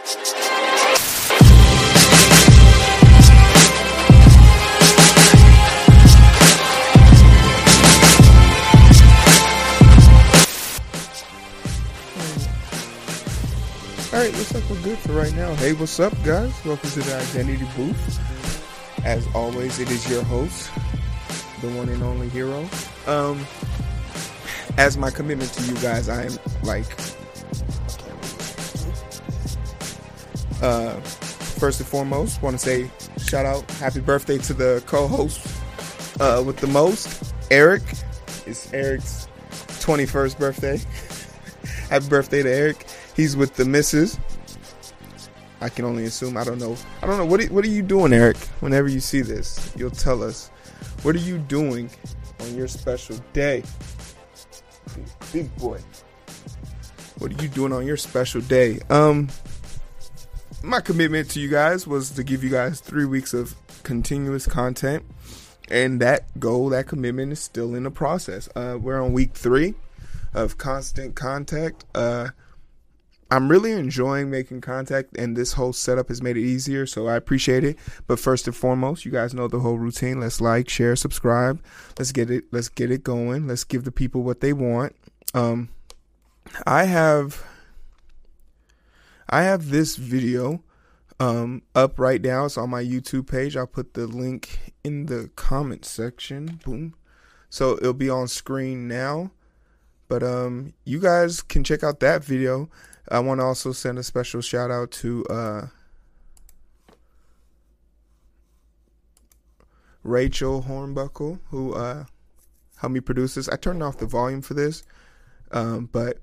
Alright, looks like we're good for right now. Hey, what's up, guys? Welcome to the Identity Booth. As always, it is your host, the one and only Heero. Um, as my commitment to you guys, I am like, uh, first and foremost, want to say shout out, happy birthday to the co-host uh, with the most, Eric. It's Eric's 21st birthday. happy birthday to Eric. He's with the missus. I can only assume. I don't know. I don't know. What are, what are you doing, Eric? Whenever you see this, you'll tell us. What are you doing on your special day? Big boy. What are you doing on your special day? Um, my commitment to you guys was to give you guys three weeks of continuous content, and that goal, that commitment, is still in the process. Uh, we're on week three of constant contact. Uh, I'm really enjoying making contact, and this whole setup has made it easier, so I appreciate it. But first and foremost, you guys know the whole routine. Let's like, share, subscribe. Let's get it. Let's get it going. Let's give the people what they want. Um, I have, I have this video, um, up right now. It's on my YouTube page. I'll put the link in the comment section. Boom. So it'll be on screen now. But um, you guys can check out that video. I want to also send a special shout out to uh, Rachel Hornbuckle, who uh, helped me produce this. I turned off the volume for this, um, but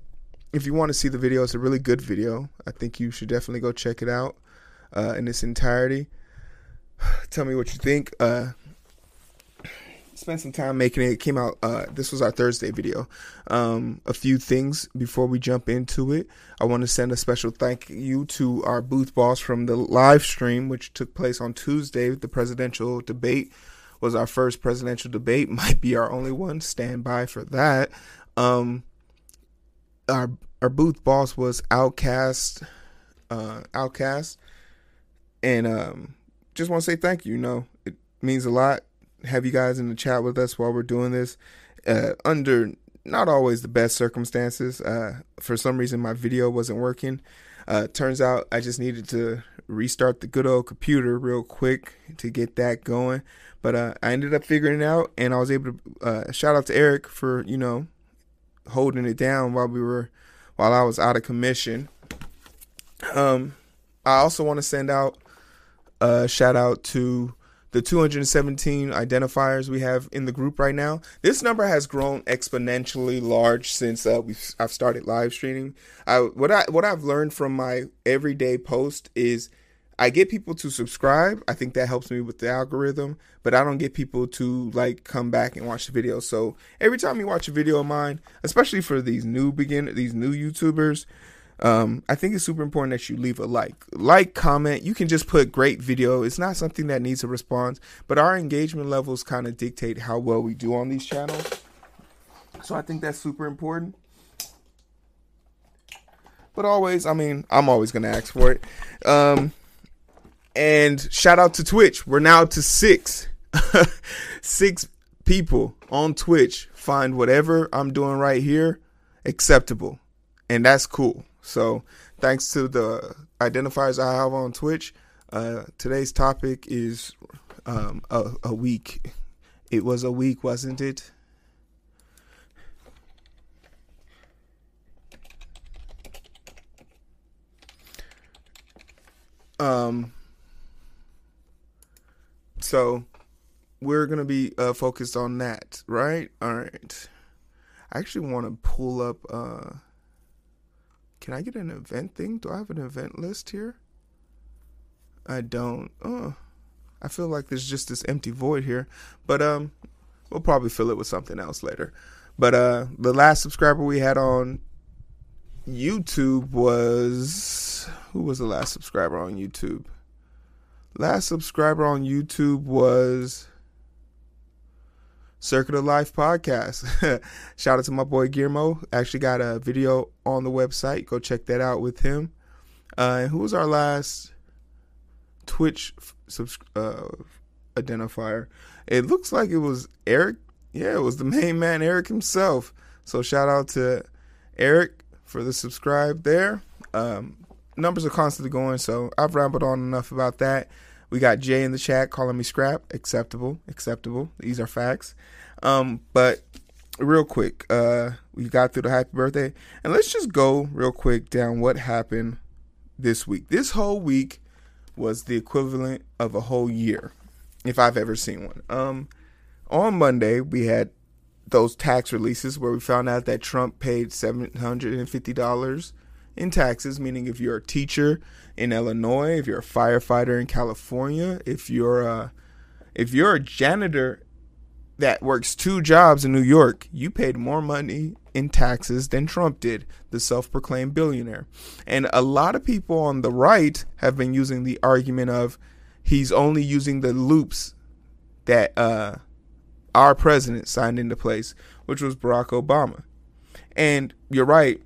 if you want to see the video, it's a really good video. I think you should definitely go check it out uh, in its entirety. Tell me what you think. Uh, spent some time making it. It came out. Uh, this was our Thursday video. Um, a few things before we jump into it. I want to send a special thank you to our booth boss from the live stream, which took place on Tuesday. The presidential debate was our first presidential debate. Might be our only one. Stand by for that. Um, our our booth boss was Outcast. Uh, Outcast, and um, just want to say thank you. You know, it means a lot have you guys in the chat with us while we're doing this. Uh, under not always the best circumstances. Uh, for some reason, my video wasn't working. Uh, turns out I just needed to restart the good old computer real quick to get that going. But uh, I ended up figuring it out, and I was able to uh, shout out to Eric for you know holding it down while we were while I was out of commission. Um, I also want to send out a shout out to the 217 identifiers we have in the group right now. This number has grown exponentially large since uh, we've, I've started live streaming. I, what I what I've learned from my everyday post is I get people to subscribe. I think that helps me with the algorithm, but I don't get people to like come back and watch the video. So every time you watch a video of mine, especially for these new begin these new YouTubers, um, I think it's super important that you leave a like. Like, comment. You can just put great video. It's not something that needs a response, but our engagement levels kind of dictate how well we do on these channels. So I think that's super important. But always, I mean, I'm always gonna ask for it. Um, and shout out to Twitch. We're now to six, six people on Twitch find whatever I'm doing right here acceptable, and that's cool. So, thanks to the identifiers I have on Twitch, uh, today's topic is um, a, a week. It was a week, wasn't it? Um, so we're gonna be uh, focused on that, right? All right. I actually want to pull up. Uh, can I get an event thing? Do I have an event list here? I don't. Oh, I feel like there's just this empty void here. But um, we'll probably fill it with something else later. But uh, the last subscriber we had on YouTube was who was the last subscriber on YouTube? Last subscriber on YouTube was Circuit of Life podcast. Shout out to my boy Guillermo. Actually got a video on the website. Go check that out with him. Uh, who was our last Twitch subs- uh, identifier? It looks like it was Eric. Yeah, it was the main man, Eric himself. So shout out to Eric for the subscribe there. Um, numbers are constantly going, so I've rambled on enough about that. We got Jay in the chat calling me scrap. Acceptable, acceptable. These are facts. Um, but real quick, uh, we got through the happy birthday, and let's just go real quick down what happened this week. This whole week was the equivalent of a whole year, if I've ever seen one. Um, on Monday we had those tax releases where we found out that Trump paid seven hundred and fifty dollars in taxes, meaning if you're a teacher in Illinois, if you're a firefighter in California, if you're a if you're a janitor that works two jobs in New York, you paid more money in taxes than Trump did, the self proclaimed billionaire. And a lot of people on the right have been using the argument of he's only using the loops that uh, our president signed into place, which was Barack Obama. And you're right.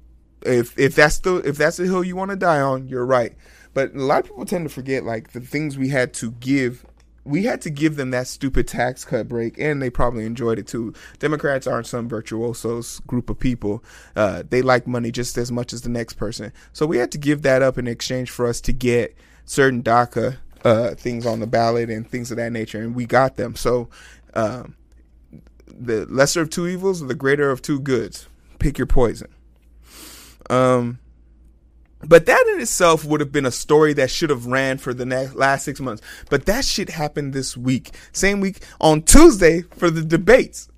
If if that's the if that's the hill you want to die on, you're right. But a lot of people tend to forget like the things we had to give we had to give them that stupid tax cut break, and they probably enjoyed it too. Democrats aren't some virtuosos group of people. Uh, they like money just as much as the next person. So we had to give that up in exchange for us to get certain DACA uh, things on the ballot and things of that nature, and we got them. So um, the lesser of two evils, or the greater of two goods. Pick your poison. Um, but that in itself would have been a story that should have ran for the next, last six months. But that shit happened this week. Same week on Tuesday for the debates.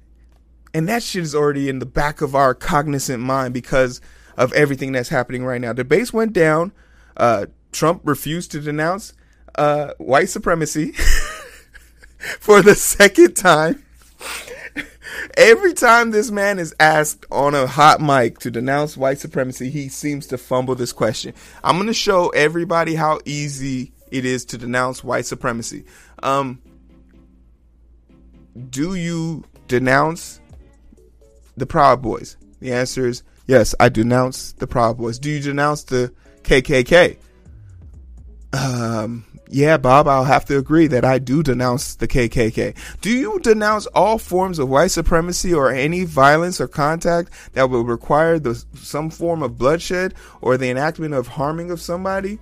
And that shit is already in the back of our cognizant mind because of everything that's happening right now. Debates went down. Uh, Trump refused to denounce uh, white supremacy for the second time. Every time this man is asked on a hot mic to denounce white supremacy, he seems to fumble this question. I'm going to show everybody how easy it is to denounce white supremacy. Um, do you denounce the Proud Boys? The answer is yes, I denounce the Proud Boys. Do you denounce the KKK? Um, yeah, Bob, I'll have to agree that I do denounce the KKK. Do you denounce all forms of white supremacy or any violence or contact that would require the, some form of bloodshed or the enactment of harming of somebody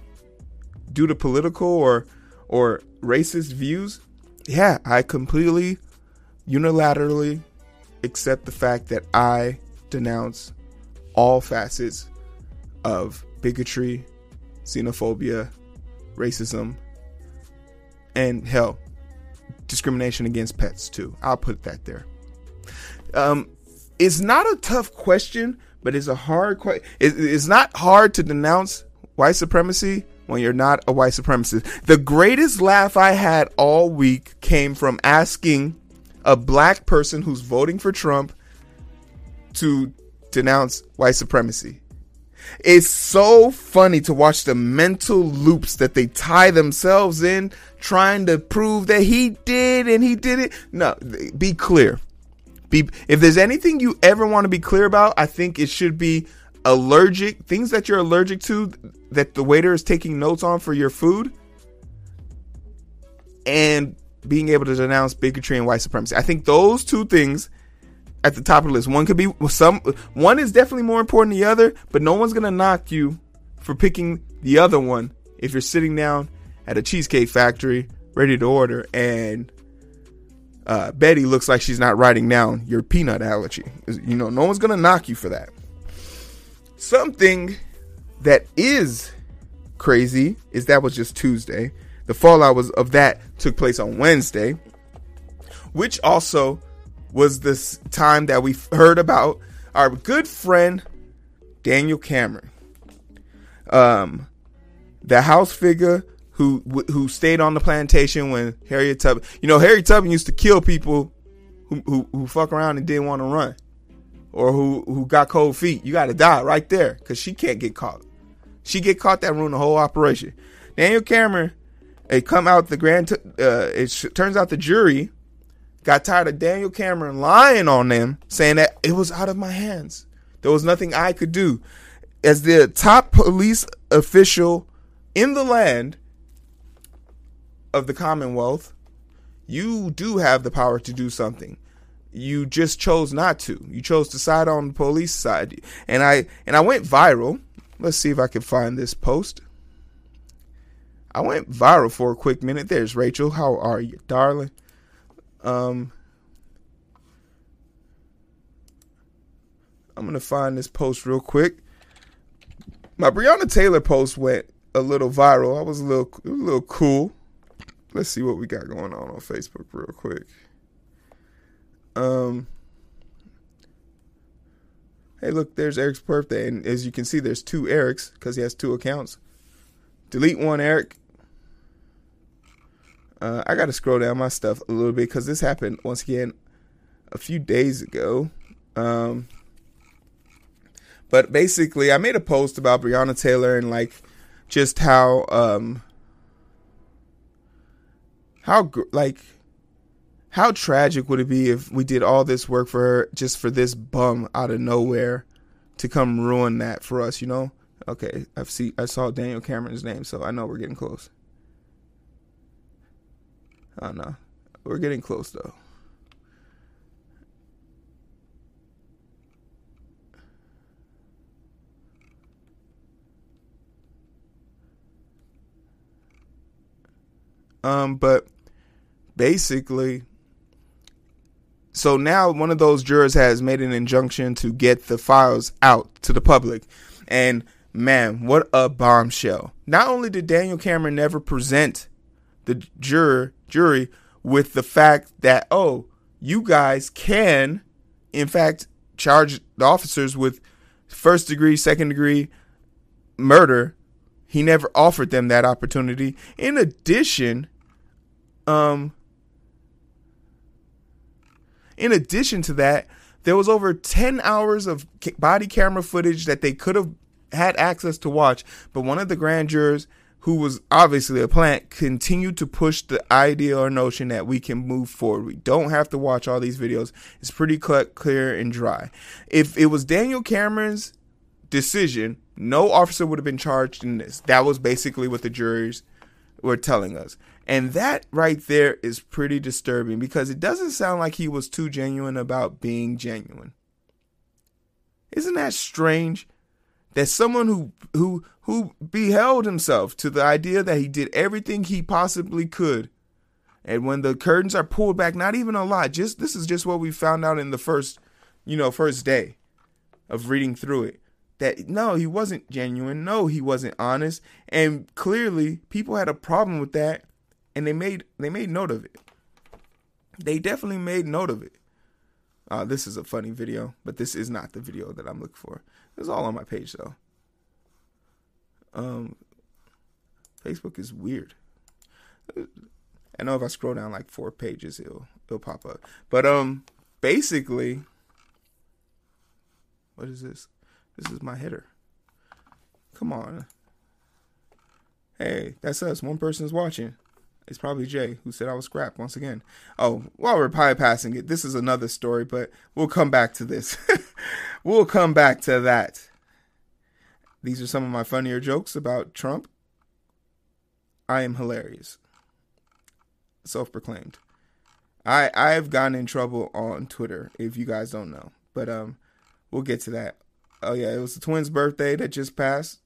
due to political or or racist views? Yeah, I completely unilaterally accept the fact that I denounce all facets of bigotry, xenophobia, racism, and hell, discrimination against pets too. I'll put that there. Um, it's not a tough question, but it's a hard question. It's not hard to denounce white supremacy when you're not a white supremacist. The greatest laugh I had all week came from asking a black person who's voting for Trump to denounce white supremacy. It's so funny to watch the mental loops that they tie themselves in trying to prove that he did and he did it. No, be clear. Be if there's anything you ever want to be clear about, I think it should be allergic things that you're allergic to that the waiter is taking notes on for your food and being able to denounce bigotry and white supremacy. I think those two things at the top of the list. One could be some one is definitely more important than the other, but no one's gonna knock you for picking the other one if you're sitting down at a cheesecake factory ready to order and uh, Betty looks like she's not writing down your peanut allergy. You know, no one's gonna knock you for that. Something that is crazy is that was just Tuesday. The fallout was of that took place on Wednesday, which also was this time that we heard about our good friend Daniel Cameron, um, the house figure who who stayed on the plantation when Harriet Tubman. You know, Harriet Tubman used to kill people who who, who fuck around and didn't want to run, or who who got cold feet. You got to die right there because she can't get caught. She get caught that ruined the whole operation. Daniel Cameron, it come out the grand. T- uh, it sh- turns out the jury got tired of Daniel Cameron lying on them, saying that it was out of my hands. There was nothing I could do. As the top police official in the land of the Commonwealth, you do have the power to do something. You just chose not to. You chose to side on the police side. And I and I went viral. Let's see if I can find this post. I went viral for a quick minute. There's Rachel. How are you, darling? Um I'm gonna find this post real quick. My Breonna Taylor post went a little viral. I was a little a little cool. Let's see what we got going on on Facebook real quick. Um. Hey, look, there's Eric's birthday, and as you can see, there's two Erics because he has two accounts. Delete one, Eric. Uh, I got to scroll down my stuff a little bit because this happened once again a few days ago. Um, but basically, I made a post about Breonna Taylor and like just how um how like how tragic would it be if we did all this work for her just for this bum out of nowhere to come ruin that for us, you know? Okay, I've see I saw Daniel Cameron's name, so I know we're getting close. Oh no. We're getting close though. Um, but basically, so now one of those jurors has made an injunction to get the files out to the public. And man, what a bombshell. Not only did Daniel Cameron never present the juror jury with the fact that, oh, you guys can, in fact, charge the officers with first degree, second degree murder. He never offered them that opportunity. In addition, um, in addition to that, there was over 10 hours of body camera footage that they could have had access to watch, but one of the grand jurors who was obviously a plant continued to push the idea or notion that we can move forward. We don't have to watch all these videos. It's pretty clear and dry. If it was Daniel Cameron's decision, no officer would have been charged in this. That was basically what the juries were telling us. And that right there is pretty disturbing because it doesn't sound like he was too genuine about being genuine. Isn't that strange? That someone who who who beheld himself to the idea that he did everything he possibly could. And when the curtains are pulled back, not even a lot, just this is just what we found out in the first, you know, first day of reading through it that no, he wasn't genuine. No, he wasn't honest. And clearly, people had a problem with that and they made they made note of it. They definitely made note of it. Uh, this is a funny video, but this is not the video that I'm looking for. It's all on my page though. Um, Facebook is weird. I know if I scroll down like four pages, it'll it'll pop up. But um, basically, what is this? This is my header. Come on. Hey, that's us. One person's watching. It's probably Jay who said I was scrap once again. Oh, while we're bypassing it, this is another story, but we'll come back to this. we'll come back to that. These are some of my funnier jokes about Trump. I am hilarious. Self proclaimed. I I've gotten in trouble on Twitter if you guys don't know. But um we'll get to that. Oh yeah, it was the twins' birthday that just passed.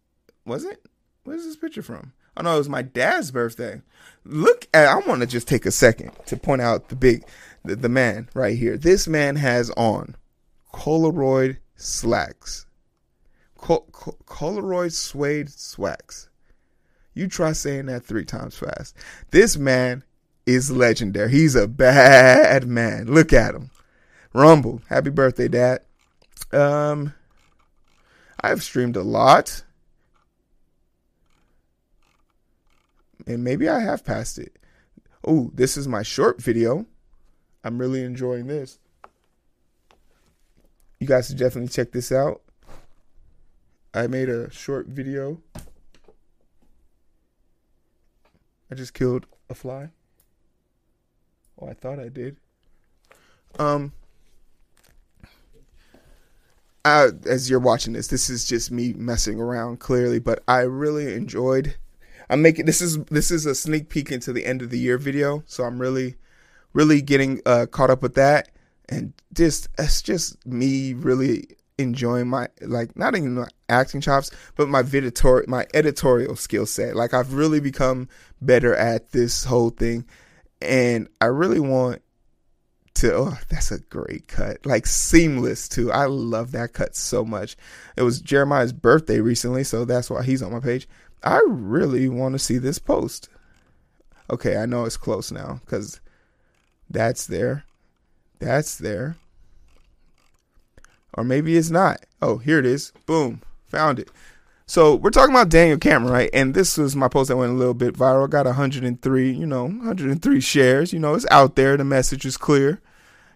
Was it? Where's this picture from? Oh no, it was my dad's birthday. Look at I want to just take a second to point out the big the, the man right here. This man has on Polaroid slacks. Col- Polaroid suede slacks. You try saying that three times fast. This man is legendary. He's a bad man. Look at him. Rumble. Happy birthday, Dad. Um, I've streamed a lot. And maybe I have passed it. Oh, this is my short video. I'm really enjoying this. You guys should definitely check this out. I made a short video. I just killed a fly. Oh, I thought I did. Um, as you're watching this, this is just me messing around clearly, but I really enjoyed I'm making this is this is a sneak peek into the end of the year video, so I'm really really getting uh, caught up with that, and just it's just me really enjoying my like not even my acting chops, but my editorial my editorial skill set. Like I've really become better at this whole thing, and I really want to oh that's a great cut. Like seamless too. I love that cut so much. It was jeremiah's birthday recently so that's why he's on my page i really want to see this post okay i know it's close now because that's there that's there or maybe it's not oh here it is boom found it so we're talking about Daniel Cameron, right? And this was my post that went a little bit viral. Got 103, you know, 103 shares. You know, it's out there. The message is clear.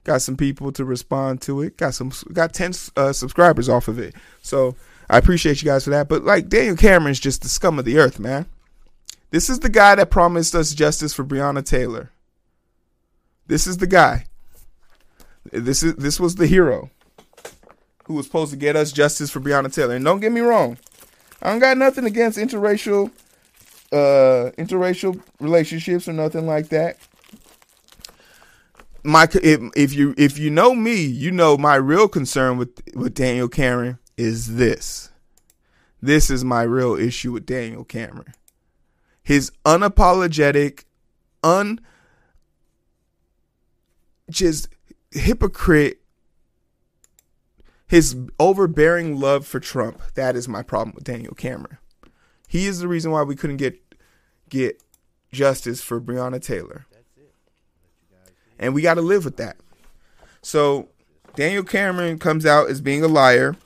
Got some people to respond to it. Got some, got 10 uh, subscribers off of it. So I appreciate you guys for that. But like Daniel Cameron's just the scum of the earth, man. This is the guy that promised us justice for Breonna Taylor. This is the guy. This is this was the hero who was supposed to get us justice for Breonna Taylor. And don't get me wrong, I don't got nothing against interracial uh interracial relationships or nothing like that. My if, if you if you know me, you know my real concern with with Daniel Cameron is this. This is my real issue with Daniel Cameron. His unapologetic, un just hypocrite his overbearing love for Trump. That is my problem with Daniel Cameron. He is the reason why we couldn't get get justice for Breonna Taylor. And we got to live with that. So Daniel Cameron comes out as being a liar.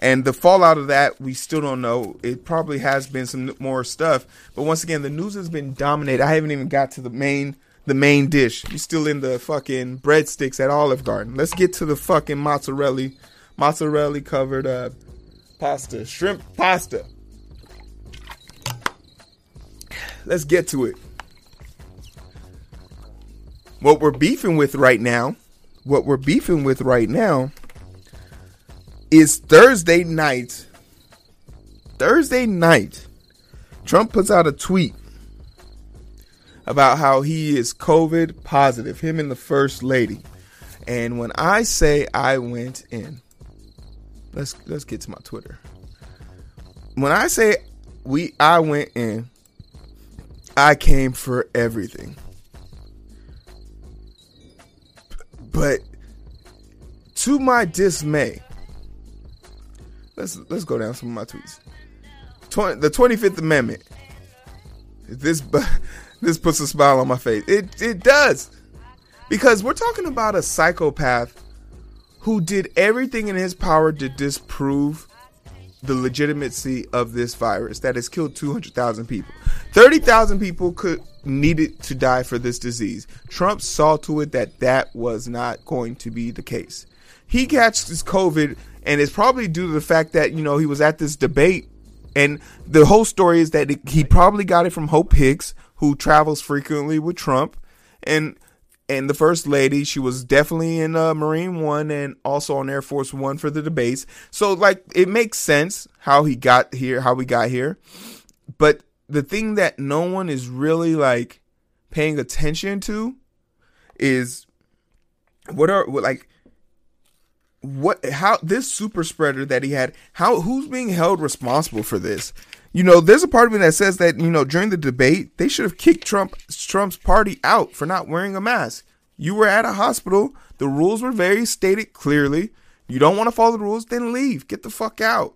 And the fallout of that, we still don't know. It probably has been some more stuff. But once again, the news has been dominated. I haven't even got to the main the main dish. You're still in the fucking breadsticks at Olive Garden. Let's get to the fucking mozzarella, mozzarella covered uh, pasta, shrimp pasta. Let's get to it. What we're beefing with right now, what we're beefing with right now is Thursday night. Thursday night, Trump puts out a tweet about how he is COVID positive, him and the first lady. And when I say I went in, let's let's get to my Twitter. When I say we I went in, I came for everything. But to my dismay, let's let's go down some of my tweets. 20, the 25th Amendment. This this puts a smile on my face. It it does. Because we're talking about a psychopath who did everything in his power to disprove the legitimacy of this virus that has killed 200,000 people. 30,000 people could needed to die for this disease. Trump saw to it that that was not going to be the case. He catches COVID and it's probably due to the fact that, you know, he was at this debate and the whole story is that it, he probably got it from Hope Hicks, who travels frequently with Trump, and and the first lady, she was definitely in uh, Marine One and also on Air Force One for the debates. So like it makes sense how he got here, how we got here. But the thing that no one is really like paying attention to is what are like what how this super spreader that he had how who's being held responsible for this you know, there's a part of me that says that, you know, during the debate, they should have kicked Trump Trump's party out for not wearing a mask. You were at a hospital. The rules were very stated clearly. You don't want to follow the rules, then leave. Get the fuck out.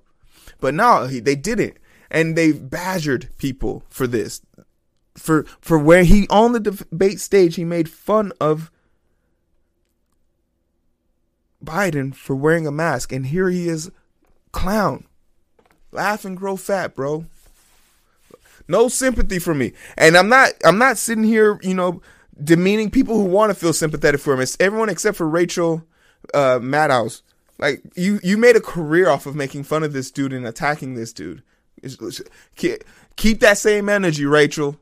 But no, they didn't. And they badgered people for this. For for where he on the debate stage, he made fun of Biden for wearing a mask. And here he is clown Laugh and grow fat, bro. No sympathy for me. And I'm not I'm not sitting here, you know, demeaning people who want to feel sympathetic for him. It's everyone except for Rachel uh Maddow. Like you you made a career off of making fun of this dude and attacking this dude. keep that same energy, Rachel.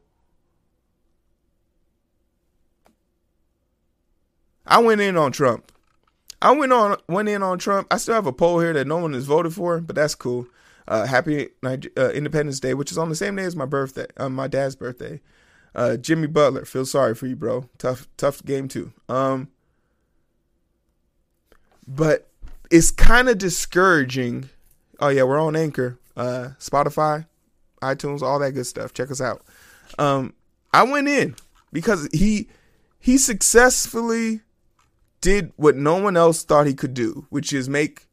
I went in on Trump. I went on went in on Trump. I still have a poll here that no one has voted for, but that's cool. Uh, happy uh, Independence Day, which is on the same day as my birthday, uh, my dad's birthday. Uh, Jimmy Butler, feel sorry for you, bro. Tough, tough game too. Um, but it's kind of discouraging. Oh yeah, we're on Anchor, uh, Spotify, iTunes, all that good stuff. Check us out. Um, I went in because he he successfully did what no one else thought he could do, which is make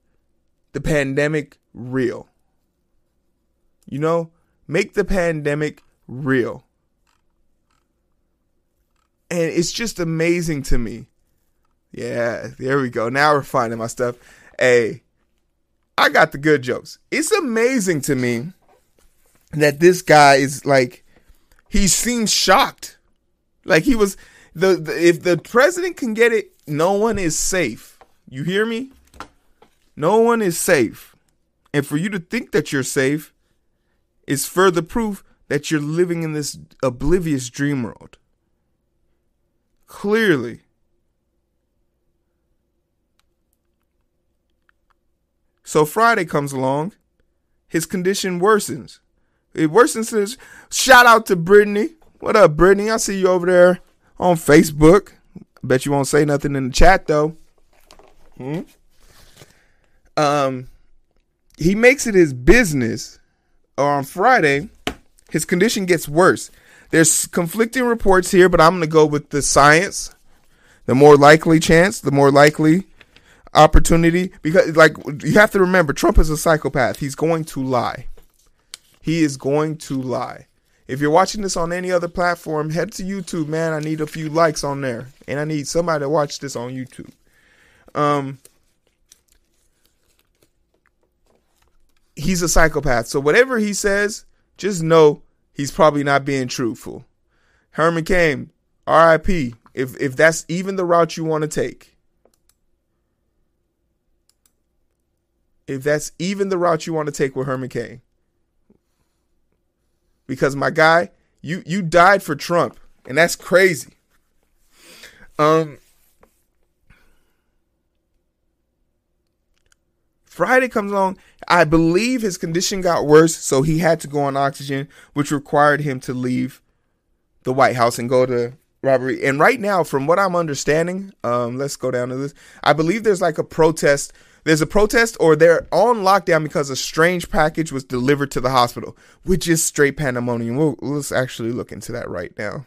the pandemic real. You know, make the pandemic real. And it's just amazing to me. Yeah, there we go. Now we're finding my stuff. Hey, I got the good jokes. It's amazing to me that this guy is like, he seems shocked. Like he was, the, the if the president can get it, no one is safe. You hear me? No one is safe. And for you to think that you're safe is further proof that you're living in this oblivious dream world. Clearly. So Friday comes along, his condition worsens. It worsens shout out to Brittany. What up, Brittany? I see you over there on Facebook. Bet you won't say nothing in the chat though. Hmm? Um he makes it his business or on Friday, his condition gets worse. There's conflicting reports here, but I'm going to go with the science. The more likely chance, the more likely opportunity because like you have to remember Trump is a psychopath. He's going to lie. He is going to lie. If you're watching this on any other platform, head to YouTube, man. I need a few likes on there. And I need somebody to watch this on YouTube. Um He's a psychopath. So whatever he says, just know he's probably not being truthful. Herman Cain, RIP. If if that's even the route you want to take. If that's even the route you want to take with Herman Cain. Because my guy, you you died for Trump, and that's crazy. Um Friday comes along. I believe his condition got worse, so he had to go on oxygen, which required him to leave the White House and go to robbery. And right now, from what I'm understanding, um, let's go down to this. I believe there's like a protest. There's a protest, or they're on lockdown because a strange package was delivered to the hospital, which is straight pandemonium. We'll, let's actually look into that right now.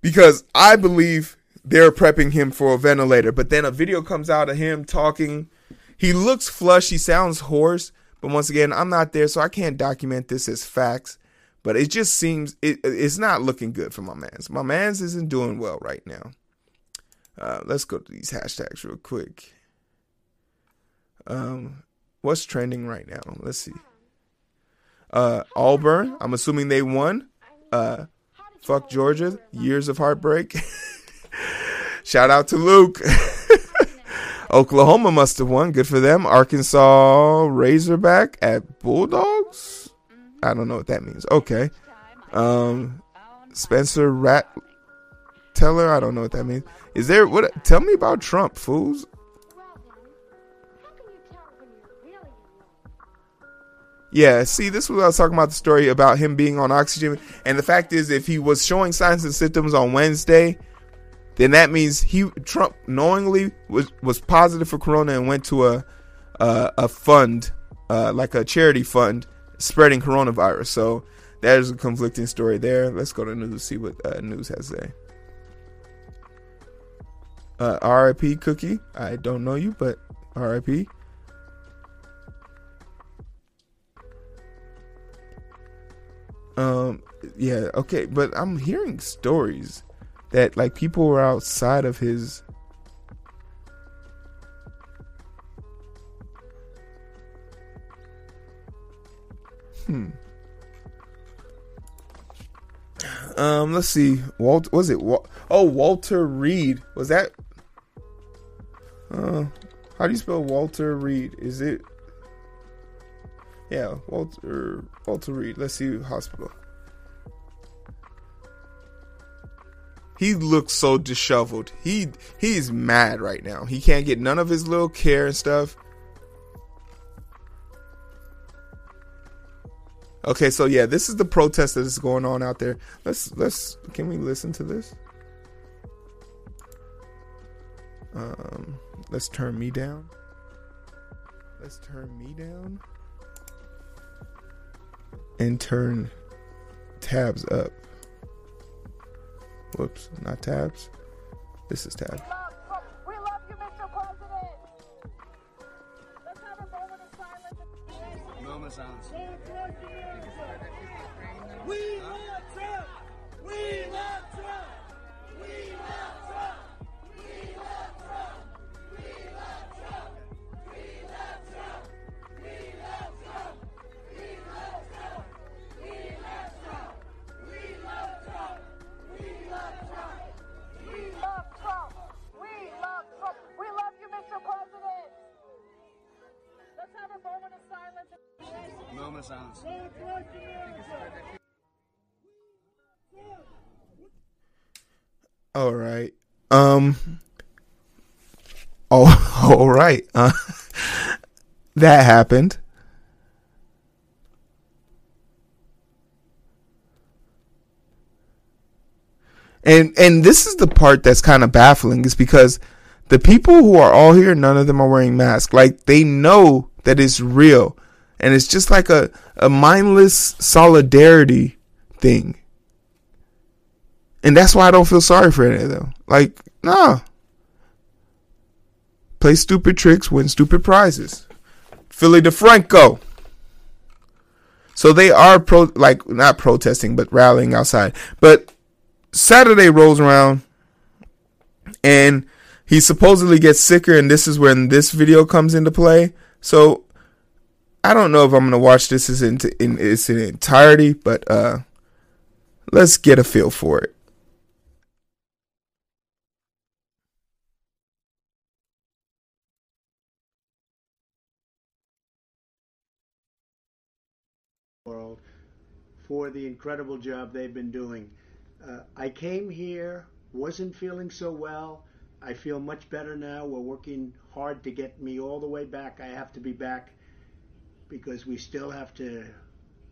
Because I believe they're prepping him for a ventilator, but then a video comes out of him talking he looks flush. He sounds hoarse. But once again, I'm not there, so I can't document this as facts. But it just seems it, it's not looking good for my man's. My man's isn't doing well right now. Uh, let's go to these hashtags real quick. Um, what's trending right now? Let's see. Uh, Auburn. I'm assuming they won. Uh, fuck Georgia. Years of heartbreak. Shout out to Luke. Oklahoma must have won. Good for them. Arkansas Razorback at Bulldogs. I don't know what that means. Okay. Um, Spencer Rat Teller. I don't know what that means. Is there what? Tell me about Trump, fools. Yeah, see, this was I was talking about the story about him being on oxygen, and the fact is, if he was showing signs and symptoms on Wednesday, then that means he Trump knowingly was was positive for corona and went to a a, a fund uh, like a charity fund spreading coronavirus. So that is a conflicting story there. Let's go to news see what uh, news has to say. Uh, RIP Cookie. I don't know you, but RIP. Um. Yeah. Okay. But I'm hearing stories that like people were outside of his Hmm. Um, let's see. Walt was it? Oh, Walter Reed. Was that? Uh, how do you spell Walter Reed? Is it? Yeah, Walter Walter Reed. Let's see. Hospital. He looks so disheveled. He he's mad right now. He can't get none of his little care and stuff. Okay, so yeah, this is the protest that is going on out there. Let's let's can we listen to this? Um, let's turn me down. Let's turn me down and turn tabs up. Whoops, not tabs. This is tab. We love you, Mr. President. All right. Um. Oh, all right. Uh, that happened. And and this is the part that's kind of baffling is because the people who are all here, none of them are wearing masks. Like they know that it's real. And it's just like a, a mindless solidarity thing. And that's why I don't feel sorry for any of them. Like, nah. Play stupid tricks, win stupid prizes. Philly DeFranco. So they are pro like not protesting, but rallying outside. But Saturday rolls around and he supposedly gets sicker, and this is when this video comes into play. So I don't know if I'm gonna watch this in, its entirety, but uh, let's get a feel for it. world for the incredible job they've been doing. Uh, I came here, wasn't feeling so well. I feel much better now. We're working hard to get me all the way back. I have to be back because we still have to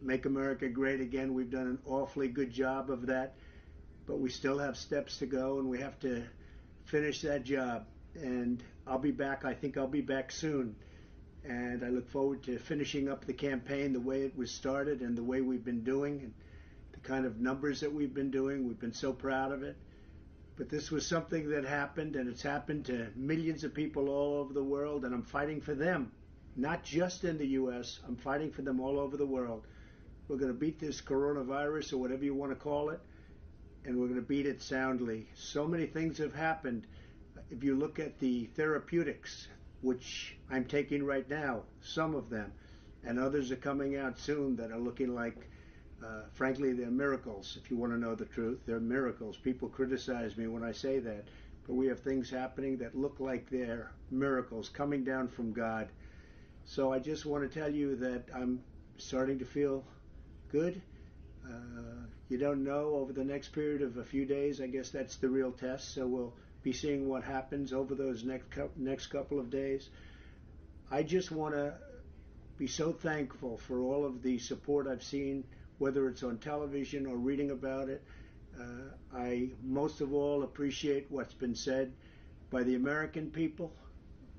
make America great again. We've done an awfully good job of that, but we still have steps to go and we have to finish that job. And I'll be back. I think I'll be back soon and I look forward to finishing up the campaign the way it was started and the way we've been doing and the kind of numbers that we've been doing. We've been so proud of it. But this was something that happened, and it's happened to millions of people all over the world, and I'm fighting for them, not just in the U.S., I'm fighting for them all over the world. We're going to beat this coronavirus or whatever you want to call it, and we're going to beat it soundly. So many things have happened. If you look at the therapeutics, which I'm taking right now, some of them, and others are coming out soon that are looking like, uh, frankly, they're miracles. If you want to know the truth, they're miracles. People criticize me when I say that, but we have things happening that look like they're miracles coming down from God. So I just want to tell you that I'm starting to feel good. Uh, you don't know over the next period of a few days. I guess that's the real test. So we'll be seeing what happens over those next next couple of days. I just want to be so thankful for all of the support I've seen, whether it's on television or reading about it. Uh, I most of all appreciate what's been said by the American people,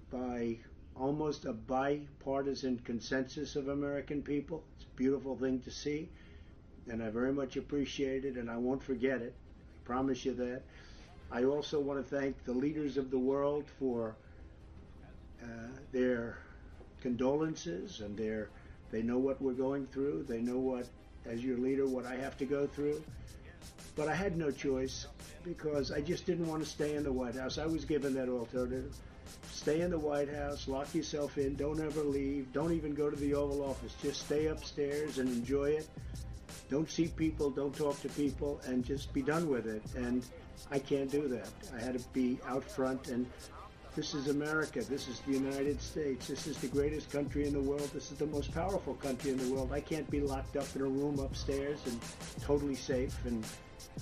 by almost a bipartisan consensus of American people. It's a beautiful thing to see, and I very much appreciate it, and I won't forget it. I promise you that. I also want to thank the leaders of the world for uh, their condolences and their they know what we're going through. They know what, as your leader, what I have to go through. But I had no choice because I just didn't want to stay in the White House. I was given that alternative. Stay in the White House, lock yourself in, don't ever leave, don't even go to the Oval Office. Just stay upstairs and enjoy it. Don't see people, don't talk to people, and just be done with it. And I can't do that. I had to be out front and this is America. This is the United States. This is the greatest country in the world. This is the most powerful country in the world. I can't be locked up in a room upstairs and totally safe and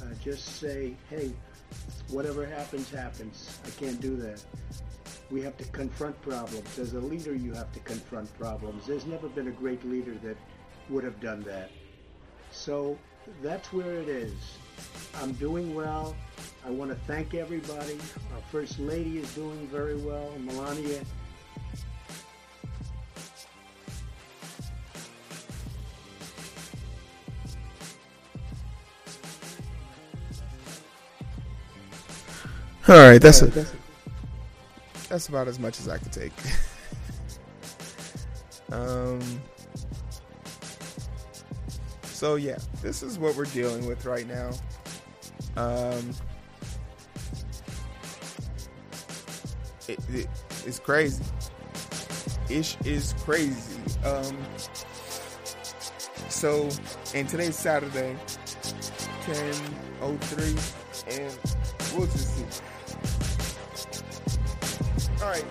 uh, just say, hey, whatever happens, happens. I can't do that. We have to confront problems. As a leader, you have to confront problems. There's never been a great leader that would have done that. So that's where it is. I'm doing well. I want to thank everybody. Our First Lady is doing very well, Melania. All right, that's a, that's about as much as I could take. um. So yeah, this is what we're dealing with right now. Um. It, it, it's crazy. Ish is crazy. Um. So, and today's Saturday, ten oh three, and we'll just see. All right.